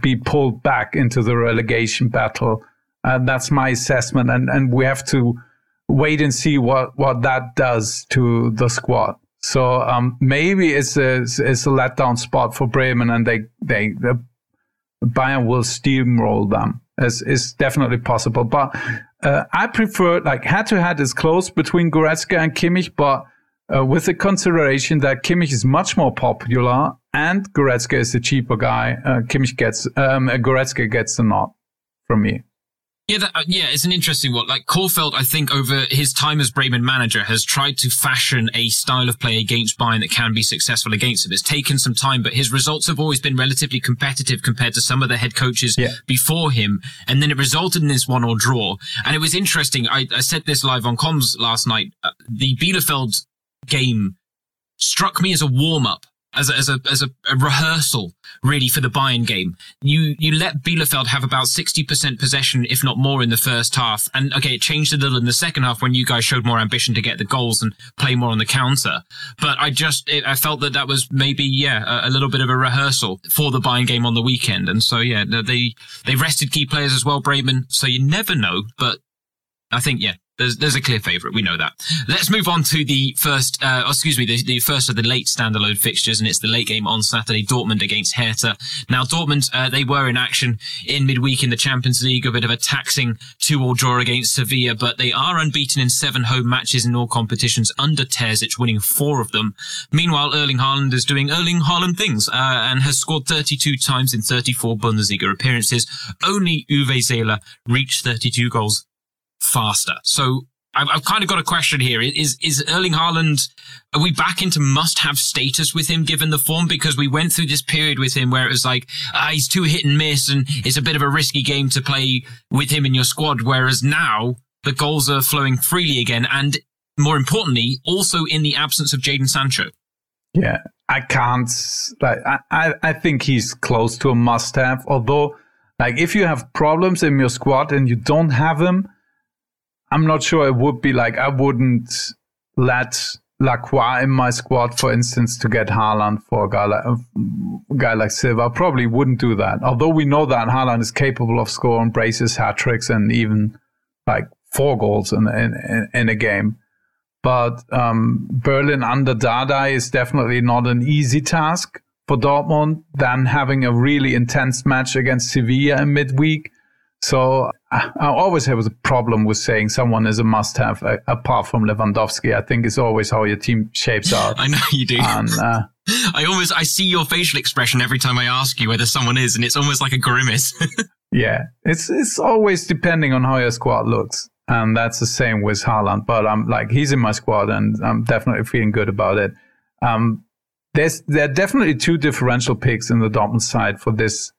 be pulled back into the relegation battle. Uh, that's my assessment, and and we have to wait and see what what that does to the squad. So um, maybe it's a it's a letdown spot for Bremen, and they they the Bayern will steamroll them. It's, definitely possible, but uh, I prefer like head to head is close between Goretzka and Kimmich, but uh, with the consideration that Kimmich is much more popular and Goretzka is the cheaper guy, uh, Kimmich gets um, Goretzka gets the nod from me. Yeah, that, uh, yeah, it's an interesting one. Like Kohfeldt, I think over his time as Bremen manager has tried to fashion a style of play against Bayern that can be successful against him. It's taken some time, but his results have always been relatively competitive compared to some of the head coaches yeah. before him. And then it resulted in this one or draw. And it was interesting. I, I said this live on comms last night. Uh, the Bielefeld game struck me as a warm up, as a, as a, as a, a, rehearsal really for the Bayern game. You, you let Bielefeld have about 60% possession, if not more in the first half. And okay, it changed a little in the second half when you guys showed more ambition to get the goals and play more on the counter. But I just, it, I felt that that was maybe, yeah, a, a, little bit of a rehearsal for the Bayern game on the weekend. And so, yeah, they, they rested key players as well, Bremen. So you never know, but I think, yeah, there's, there's a clear favourite. We know that. Let's move on to the first, uh, oh, excuse me, the, the, first of the late standalone fixtures, and it's the late game on Saturday, Dortmund against Hertha. Now, Dortmund, uh, they were in action in midweek in the Champions League, a bit of a taxing two-all draw against Sevilla, but they are unbeaten in seven home matches in all competitions under Terzic, winning four of them. Meanwhile, Erling Haaland is doing Erling Haaland things, uh, and has scored 32 times in 34 Bundesliga appearances. Only Uwe Seeler reached 32 goals faster. So I've, I've, kind of got a question here. Is is Erling Haaland? Are we back into must-have status with him given the form? Because we went through this period with him where it was like ah, he's too hit and miss, and it's a bit of a risky game to play with him in your squad. Whereas now the goals are flowing freely again, and more importantly, also in the absence of Jadon Sancho. Yeah, I can't. Like, I I think he's close to a must-have. Although, like, if you have problems in your squad and you don't have him I'm not sure it would be like I wouldn't let Lacroix in my squad, for instance, to get Haaland for a guy like, a guy like Silva. I probably wouldn't do that. Although we know that Haaland is capable of scoring braces, hat tricks, and even like four goals in, in, in a game. But um, Berlin under Dardai is definitely not an easy task for Dortmund. Then having a really intense match against Sevilla in midweek so I always have a problem with saying someone is a must-have uh, apart from Lewandowski. I think it's always how your team shapes out. I know you do. And, uh, I almost I see your facial expression every time I ask you whether someone is, and it's almost like a grimace. yeah, it's it's always depending on how your squad looks, and that's the same with Haaland. But I'm like he's in my squad, and I'm definitely feeling good about it. Um, there's there are definitely two differential picks in the Dortmund side for this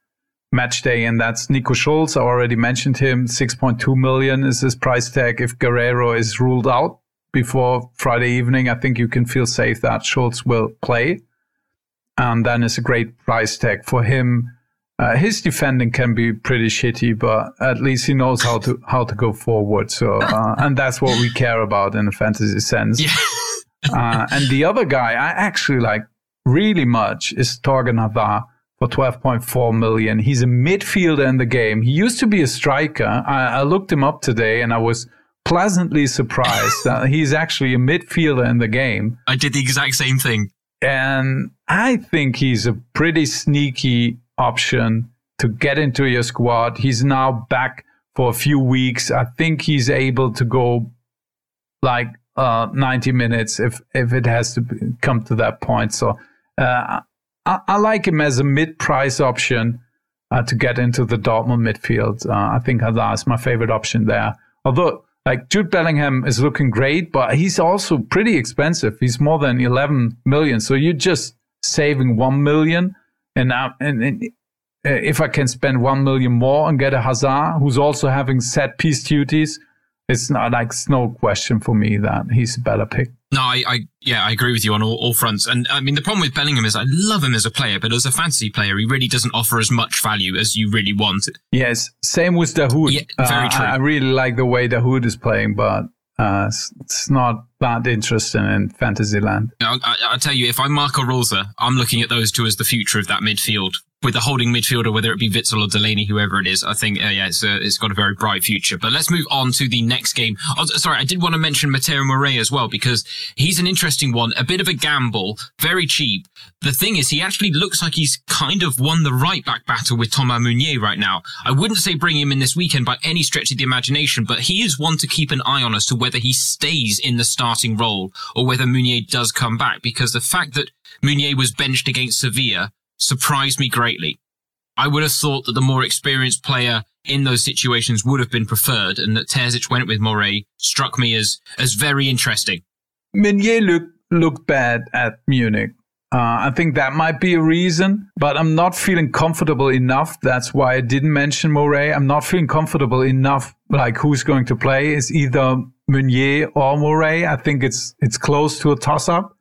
match day, and that's Nico Schulz. I already mentioned him. 6.2 million is his price tag. If Guerreiro is ruled out before Friday evening, I think you can feel safe that Schulz will play. And then it's a great price tag for him. Uh, his defending can be pretty shitty, but at least he knows how to how to go forward. So, uh, and that's what we care about in a fantasy sense. Yeah. uh, and the other guy I actually like really much is Thorgan Hazard for 12.4 million. He's a midfielder in the game. He used to be a striker. I, I looked him up today and I was pleasantly surprised that he's actually a midfielder in the game. I did the exact same thing. And I think he's a pretty sneaky option to get into your squad. He's now back for a few weeks. I think he's able to go like uh, 90 minutes if if it has to be, come to that point. So uh, I, I, like him as a mid-price option uh, to get into the Dortmund midfield. Uh, I think Hazard is my favorite option there. Although like Jude Bellingham is looking great, but he's also pretty expensive. He's more than 11 million. So you're just saving 1 million. And, uh, and, and uh, if I can spend 1 million more and get a Hazard who's also having set piece duties, it's not like it's no question for me that he's a better pick. No, I, I yeah, I agree with you on all, all, fronts. And I mean, the problem with Bellingham is I love him as a player, but as a fantasy player, he really doesn't offer as much value as you really want. Yes, same with Dahoud. Yeah, very uh, true. I, I, really like the way Dahoud is playing, but uh, it's, it's, not that interesting in fantasy land. I, I, will tell you, if I'm Marco Rose, I'm looking at those two as the future of that midfield with a holding midfielder, whether it be Witsel or Delaney, whoever it is, I think, uh, yeah, it's, uh, it's got a very bright future. But let's move on to the next game. Oh, sorry, I did want to mention Mateu Morey as well, because he's an interesting one, a bit of a gamble, very cheap. The thing is, he actually looks like he's kind of won the right back battle with Thomas Meunier right now. I wouldn't say bring him in this weekend by any stretch of the imagination, but he is one to keep an eye on as to whether he stays in the starting role or whether Meunier does come back, because the fact that Meunier was benched against Sevilla surprised me greatly. I would have thought that the more experienced player in those situations would have been preferred, and that Terzic went with Morey struck me as as very interesting. Meunier looked looked bad at Munich. Uh, I think that might be a reason, but I'm not feeling comfortable enough. That's why I didn't mention Morey. I'm not feeling comfortable enough. Like who's going to play is either Meunier or Morey. I think it's it's close to a toss up.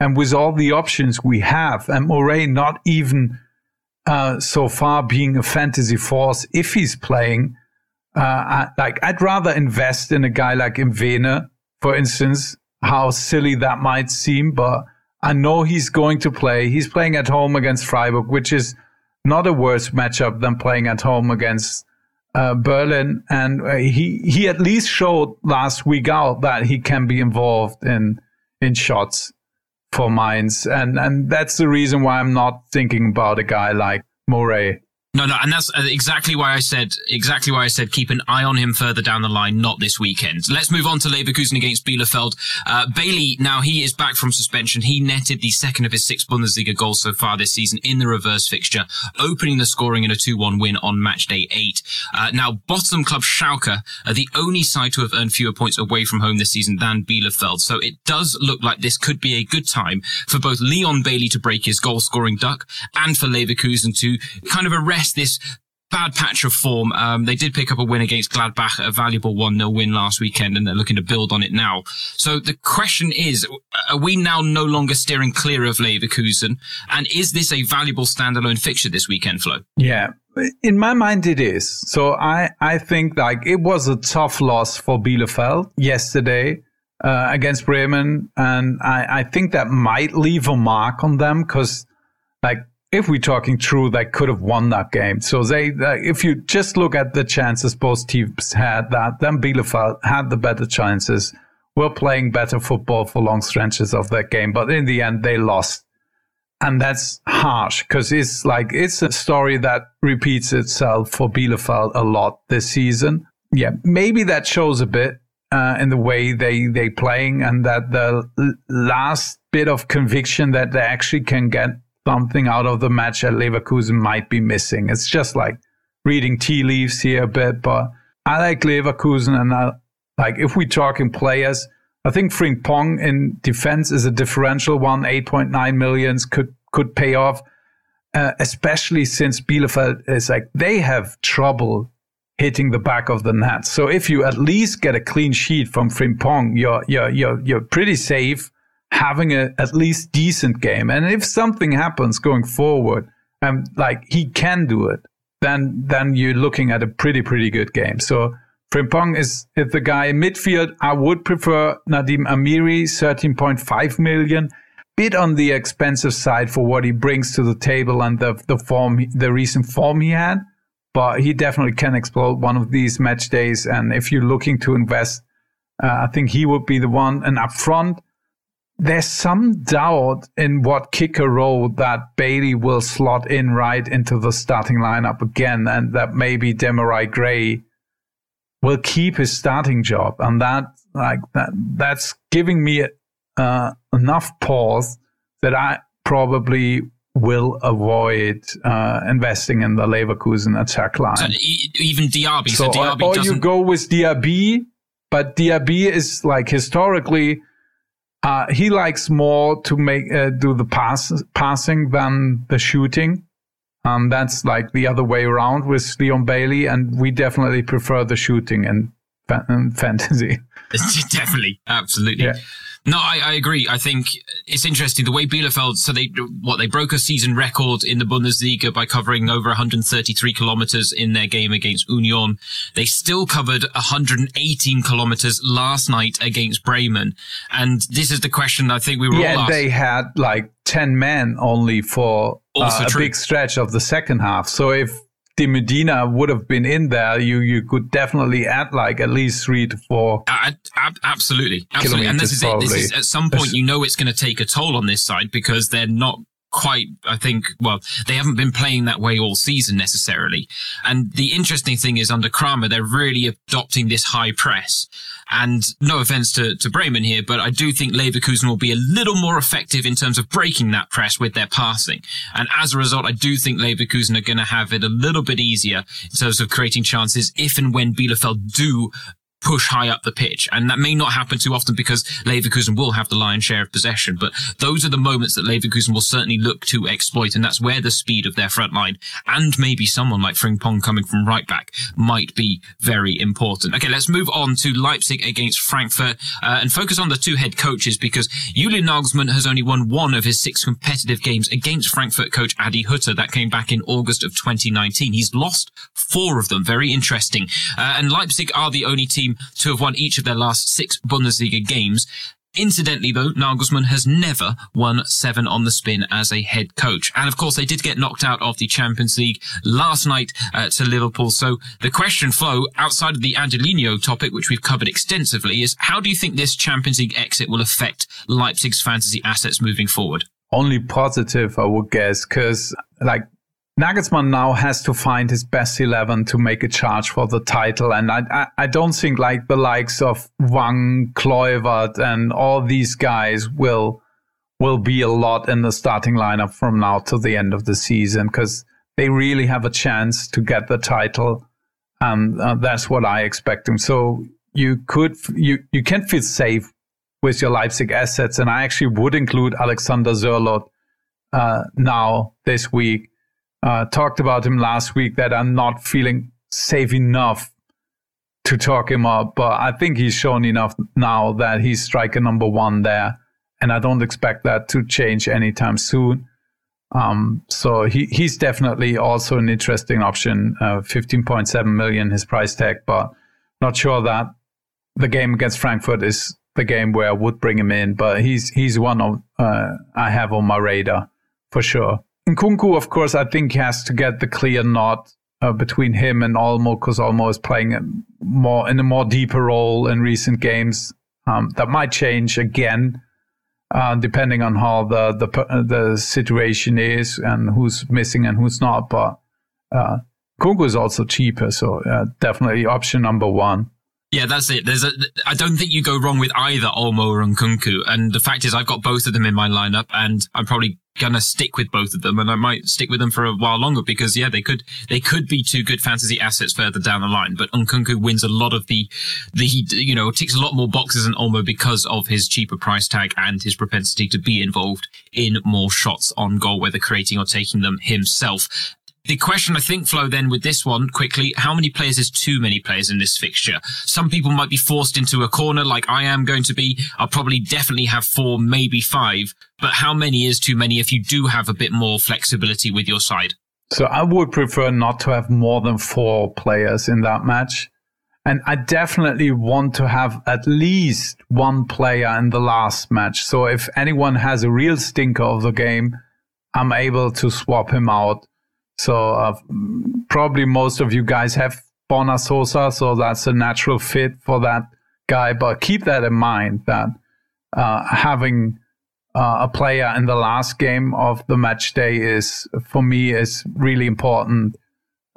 And with all the options we have, and Morey not even uh, so far being a fantasy force if he's playing, uh, I, like I'd rather invest in a guy like Mwene, for instance, how silly that might seem, but I know he's going to play. He's playing at home against Freiburg, which is not a worse matchup than playing at home against uh, Berlin. And uh, he, he at least showed last week out that he can be involved in, in shots for Mainz, and and that's the reason why I'm not thinking about a guy like Morey no, no, and that's uh, exactly why I said exactly why I said keep an eye on him further down the line, not this weekend. Let's move on to Leverkusen against Bielefeld. Uh, Bailey, now he is back from suspension. He netted the second of his six Bundesliga goals so far this season in the reverse fixture, opening the scoring in a 2-1 win on match day eight. Uh, now, bottom club Schalke are the only side to have earned fewer points away from home this season than Bielefeld. So it does look like this could be a good time for both Leon Bailey to break his goal scoring duck and for Leverkusen to kind of arrest this bad patch of form. Um, they did pick up a win against Gladbach, a valuable 1-0 win last weekend, and they're looking to build on it now. So the question is, are we now no longer steering clear of Leverkusen? And is this a valuable standalone fixture this weekend, Flo? Yeah. In my mind, it is. So I, I think like it was a tough loss for Bielefeld yesterday. Uh, against Bremen, and I, I think that might leave a mark on them because, like, if we're talking true, they could have won that game. So they, if you just look at the chances both teams had, that then Bielefeld had the better chances. Were playing better football for long stretches of that game, but in the end they lost, and that's harsh because it's like it's a story that repeats itself for Bielefeld a lot this season. Yeah, maybe that shows a bit uh, in the way they they playing, and that the last bit of conviction that they actually can get something out of the match at Leverkusen might be missing. It's just like reading tea leaves here a bit, but I like Leverkusen and I, like if we're talking players, I think Frimpong in defense is a differential one. 8.9 millions could could pay off, uh, especially since Bielefeld is like they have trouble hitting the back of the net. So if you at least get a clean sheet from Frimpong, you're you're you're you're pretty safe having a at least decent game. And if something happens going forward, um, like he can do it, then then you're looking at a pretty pretty good game. So Frimpong is, is the guy in midfield. I would prefer Nadiem Amiri, 13.5 million. Bit on the expensive side for what he brings to the table and the the form, the recent form he had. But he definitely can explode one of these match days. And if you're looking to invest, uh, I think he would be the one. And up front, there's some doubt in what kicker role that Bailey will slot in right into the starting lineup again, and that maybe Demarai Gray will keep his starting job, and that like that that's giving me uh, enough pause that I probably will avoid uh, investing in the Leverkusen attack line. So even Diaby. So, so Diaby or, or you go with Diaby, but Diaby is like historically, uh, he likes more to make uh, do the pass passing than the shooting. Um, that's like the other way around with Leon Bailey, and we definitely prefer the shooting and, and fantasy. definitely, absolutely. Yeah. No, I, I, agree. I think it's interesting the way Bielefeld. So they what they broke a season record in the Bundesliga by covering over 133 kilometers in their game against Union. They still covered 118 kilometers last night against Bremen, and this is the question I think we were. Yeah, they had like 10 men only for uh, a big stretch of the second half. So if de Medina would have been in there, you you could definitely add like at least three to four. Uh, absolutely, absolutely. And this is it. This is at some point you know it's going to take a toll on this side because they're not quite, I think, well, they haven't been playing that way all season necessarily. And the interesting thing is under Kramer, they're really adopting this high press. And no offense to, to Bremen here, but I do think Leverkusen will be a little more effective in terms of breaking that press with their passing. And as a result, I do think Leverkusen are going to have it a little bit easier in terms of creating chances if and when Bielefeld do push high up the pitch. And that may not happen too often because Leverkusen will have the lion's share of possession. But those are the moments that Leverkusen will certainly look to exploit. And that's where the speed of their front line and maybe someone like Frimpong coming from right back might be very important. Okay, let's move on to Leipzig against Frankfurt uh, and focus on the two head coaches because Julian Nagelsmann has only won one of his six competitive games against Frankfurt coach Adi Hutter. That came back in August of 2019. He's lost four of them. Very interesting. Uh, and Leipzig are the only team team to have won each of their last six Bundesliga games. Incidentally, though, Nagelsmann has never won seven on the spin as a head coach. And of course, they did get knocked out of the Champions League last night uh, to Liverpool. So the question, Flo, outside of the Angelino topic, which we've covered extensively, is how do you think this Champions League exit will affect Leipzig's fantasy assets moving forward? Only positive, I would guess, because like Nagelsmann now has to find his best 11 to make a charge for the title. And I, I, I don't think like the likes of Hwang, Kluivert and all these guys will, will be a lot in the starting lineup from now to the end of the season because they really have a chance to get the title. And uh, that's what I expect him. So you could, you, you can feel safe with your Leipzig assets. And I actually would include Alexander Sørloth, uh, now this week uh, talked about him last week that I'm not feeling safe enough to talk him up, but I think he's shown enough now that he's striker number one there, and I don't expect that to change anytime soon. Um, so he, he's definitely also an interesting option. Uh, 15.7 million his price tag, but not sure that the game against Frankfurt is the game where I would bring him in. But he's he's one of uh, I have on my radar for sure. Nkunku, of course, I think has to get the clear nod uh, between him and Olmo because Olmo is playing more in a more deeper role in recent games. Um, that might change again, uh, depending on how the the the situation is and who's missing and who's not. But uh, Nkunku is also cheaper, so uh, definitely option number one. Yeah, that's it. There's a. I don't think you go wrong with either Olmo or Nkunku. And the fact is, I've got both of them in my lineup, and I'm probably gonna stick with both of them, and I might stick with them for a while longer because yeah, they could they could be two good fantasy assets further down the line. But Nkunku wins a lot of the the you know ticks a lot more boxes than Olmo because of his cheaper price tag and his propensity to be involved in more shots on goal, whether creating or taking them himself. The question, I think, Flo, then with this one quickly, how many players is too many players in this fixture? Some people might be forced into a corner like I am going to be. I'll probably definitely have four, maybe five. But how many is too many if you do have a bit more flexibility with your side? So I would prefer not to have more than four players in that match. And I definitely want to have at least one player in the last match. So if anyone has a real stinker of the game, I'm able to swap him out so uh, probably most of you guys have Borna Sosa, so that's a natural fit for that guy. But keep that in mind that uh, having uh, a player in the last game of the match day is for me is really important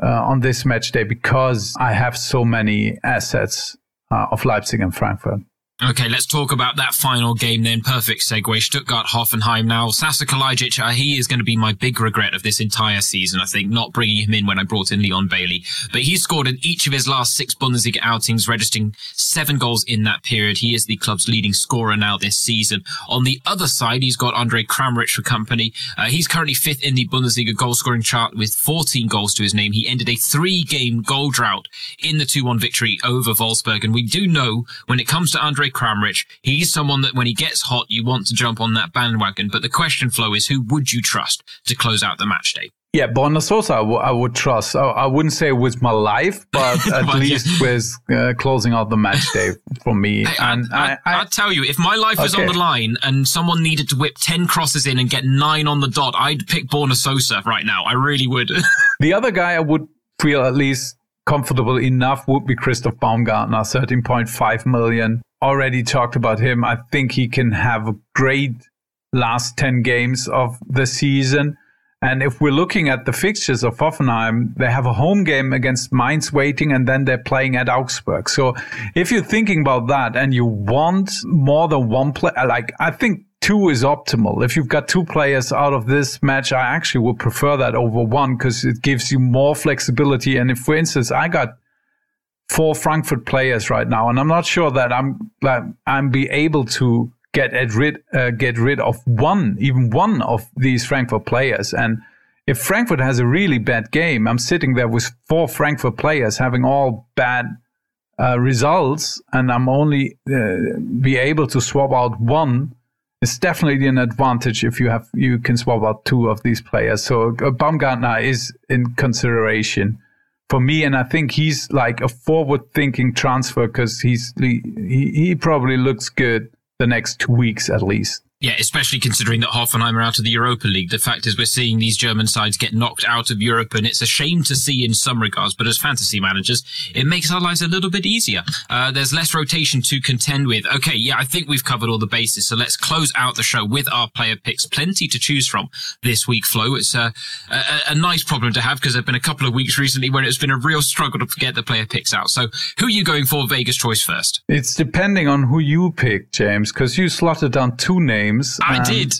uh, on this match day because I have so many assets uh, of Leipzig and Frankfurt. Okay, let's talk about that final game then. Perfect segue. Stuttgart Hoffenheim now. Sasa Kalajdzic, uh, he is going to be my big regret of this entire season, I think, not bringing him in when I brought in Leon Bailey. But he's scored in each of his last six Bundesliga outings, registering seven goals in that period. He is the club's leading scorer now this season. On the other side, he's got Andre Kramaric for company. Uh, he's currently fifth in the Bundesliga goal scoring chart with 14 goals to his name. He ended a three game goal drought in the 2-1 victory over Wolfsburg. And we do know when it comes to Andre Kramaric. He's someone that when he gets hot, you want to jump on that bandwagon. But the question, Flo, is who would you trust to close out the match day? Yeah, Borna Sosa, I, w- I would trust. I, I wouldn't say with my life, but at well, least yeah. with uh, closing out the match day for me. Hey, and I, I, tell you, if my life was on the line and someone needed to whip 10 crosses in and get nine on the dot, I'd pick Borna Sosa right now. I really would. the other guy I would feel at least comfortable enough would be Christoph Baumgartner, 13.5 million already talked about him. I think he can have a great last 10 games of the season. And if we're looking at the fixtures of Hoffenheim, they have a home game against Mainz waiting and then they're playing at Augsburg. So if you're thinking about that and you want more than one player, like I think two is optimal. If you've got two players out of this match, I actually would prefer that over one because it gives you more flexibility. And if, for instance, I got four Frankfurt players right now, and I'm not sure that I'm I'm be able to get rid uh, get rid of one, even one of these Frankfurt players. And if Frankfurt has a really bad game, I'm sitting there with four Frankfurt players having all bad uh, results, and I'm only uh, be able to swap out one. It's definitely an advantage if you have you can swap out two of these players. So uh, Baumgartner is in consideration for me, and I think he's like a forward-thinking transfer because he's he, he probably looks good the next two weeks at least. Yeah, especially considering that Hoffenheim are out of the Europa League. The fact is, we're seeing these German sides get knocked out of Europe, and it's a shame to see in some regards. But as fantasy managers, it makes our lives a little bit easier. Uh, there's less rotation to contend with. Okay, yeah, I think we've covered all the bases. So let's close out the show with our player picks. Plenty to choose from this week, Flo. It's a, a, a nice problem to have because there've been a couple of weeks recently where it's been a real struggle to get the player picks out. So who are you going for, Vegas choice first? It's depending on who you pick, James, because you slotted down two names. I um, did.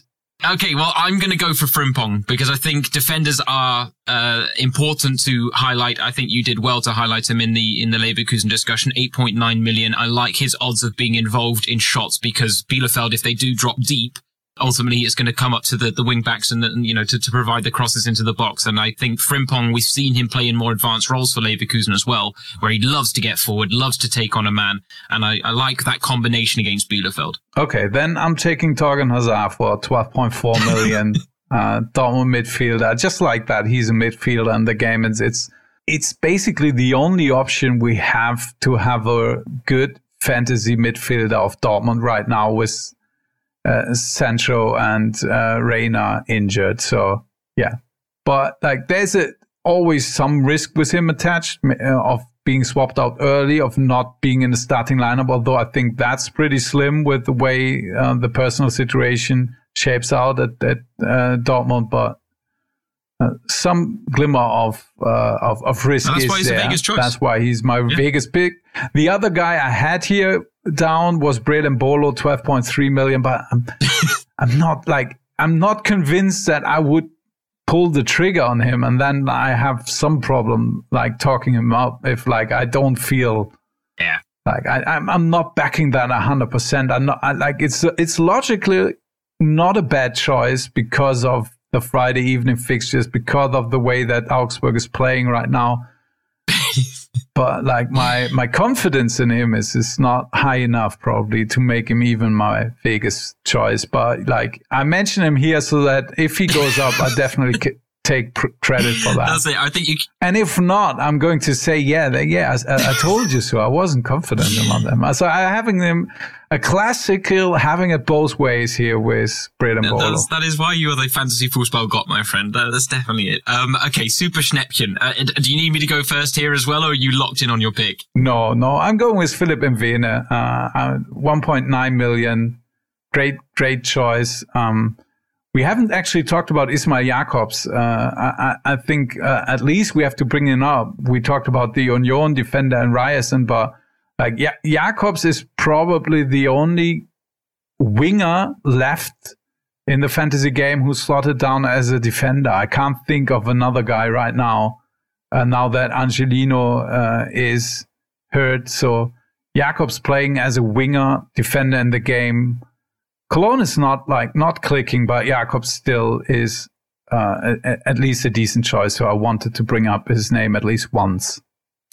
Okay, well, I'm going to go for Frimpong because I think defenders are uh, important to highlight. I think you did well to highlight him in the in the Leverkusen discussion. 8.9 million. I like his odds of being involved in shots because Bielefeld, if they do drop deep, ultimately it's going to come up to the, the wing backs and, and you know, to, to provide the crosses into the box. And I think Frimpong, we've seen him play in more advanced roles for Leverkusen as well, where he loves to get forward, loves to take on a man. And I, I like that combination against Bielefeld. Okay. Then I'm taking Thorgan Hazard for 12.4 million. uh, Dortmund midfielder. I just like that. He's a midfielder in the game. It's, it's, it's basically the only option we have to have a good fantasy midfielder of Dortmund right now with uh, Sancho and uh, Reyna injured. So yeah, but like there's a, always some risk with him attached uh, of being swapped out early, of not being in the starting lineup. Although I think that's pretty slim with the way uh, the personal situation shapes out at, at uh, Dortmund. But uh, some glimmer of uh, of, of risk that's is there. That's why he's my yeah. biggest pick. The other guy I had here down was Breel Embolo, 12.3 million, but I'm, I'm not like, I'm not convinced that I would pull the trigger on him. And then I have some problem like talking him up if like I don't feel. Yeah. Like I, I'm, I'm not backing that hundred percent. I'm not I, like it's it's logically not a bad choice because of the Friday evening fixtures, because of the way that Augsburg is playing right now. But like my my confidence in him is is not high enough probably to make him even my biggest choice. But like I mention him here so that if he goes up, I definitely take pr- credit for that. That's it. I think you. And if not, I'm going to say, yeah, they, yeah, I, I, told you so. I wasn't confident among them. So I having them a classical having it both ways here with Breel Embolo. That is why you are the fantasy Fussballgott, my friend. That, that's definitely it. Um, okay, Super Schnäppchen. Uh, do you need me to go first here as well, or are you locked in on your pick? No, no. I'm going with Philipp Mwene. Uh, uh, 1.9 million. Great, great choice. Um, we haven't actually talked about Ismail Jakobs. Uh, I, I, think uh, at least we have to bring him up. We talked about the Union defender and Ryerson, but like ja- Jakobs is probably the only winger left in the fantasy game who's slotted down as a defender. I can't think of another guy right now. Uh, now that Angelino uh, is hurt, so Jakobs playing as a winger defender in the game Cologne is not like not clicking, but Jakob still is uh, at least a decent choice. So I wanted to bring up his name at least once.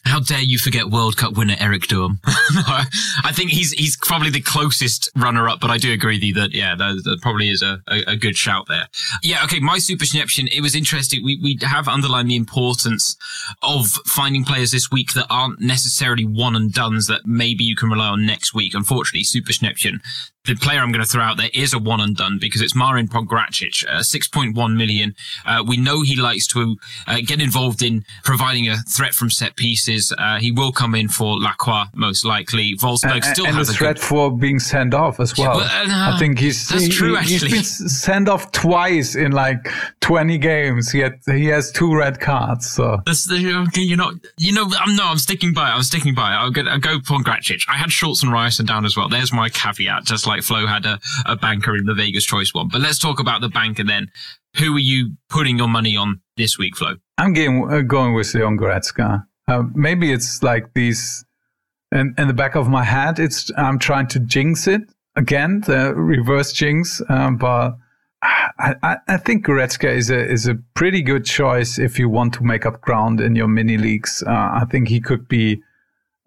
How dare you forget World Cup winner Erik Durm? I think he's he's probably the closest runner up, but I do agree with you that yeah, that, that probably is a, a, a, good shout there. Yeah, okay, my super Schnäppchen, it was interesting. We we have underlined the importance of finding players this week that aren't necessarily one and dones that maybe you can rely on next week. Unfortunately, super Schnäppchen, the player I'm going to throw out there is a one and done because it's Marin Pongracic, uh, 6.1 million. Uh, we know he likes to uh, get involved in providing a threat from set pieces. Uh, he will come in for Lacroix most likely. Wolfsburg still and has a threat good... for being sent off as well. Yeah, well I think he's that's he, true. He, actually, he's been sent off twice in like 20 games. He had, he has two red cards. So that's okay. You're not. You know, I'm no. I'm sticking by. It. I'm sticking by. It. I'll, get, I'll go Pongracic. I had Schulz and Ryerson down as well. There's my caveat. Just like Flo had a, a banker in the Vegas choice one. But let's talk about the banker then. Who are you putting your money on this week, Flo? I'm getting, uh, going with Leon Goretzka. Uh, maybe it's like these, in, in the back of my head, it's I'm trying to jinx it again, the reverse jinx. Um, but I, I, think Goretzka is a is a pretty good choice if you want to make up ground in your mini leagues. Uh, I think he could be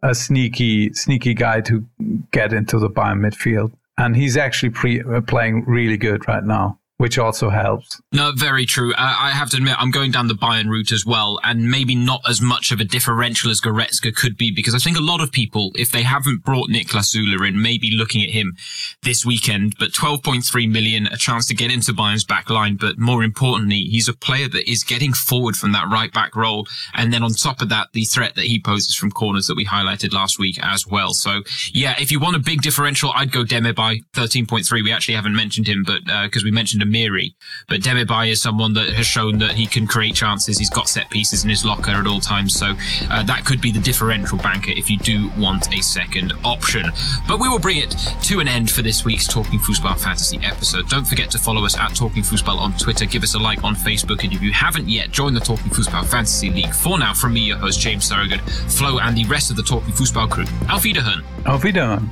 a sneaky sneaky guy to get into the Bayern midfield and he's actually pre- uh, playing really good right now which also helps. No, very true. I have to admit, I'm going down the Bayern route as well, and maybe not as much of a differential as Goretzka could be, because I think a lot of people, if they haven't brought Niklas Süle in, may be looking at him this weekend. But 12.3 million, a chance to get into Bayern's back line, but more importantly, he's a player that is getting forward from that right back role, and then on top of that, the threat that he poses from corners that we highlighted last week as well. So yeah, if you want a big differential, I'd go Demirbay 13.3. We actually haven't mentioned him, but because uh, we mentioned him Miri. But Demirbay is someone that has shown that he can create chances. He's got set pieces in his locker at all times. So uh, that could be the differential banker if you do want a second option. But we will bring it to an end for this week's Talking Fußball Fantasy episode. Don't forget to follow us at Talking Fußball on Twitter. Give us a like on Facebook. And if you haven't yet, join the Talking Fußball Fantasy League. For now, from me, your host, James Thorogood, Flo, and the rest of the Talking Fußball crew. Auf Wiederhören. Auf Wiederhören.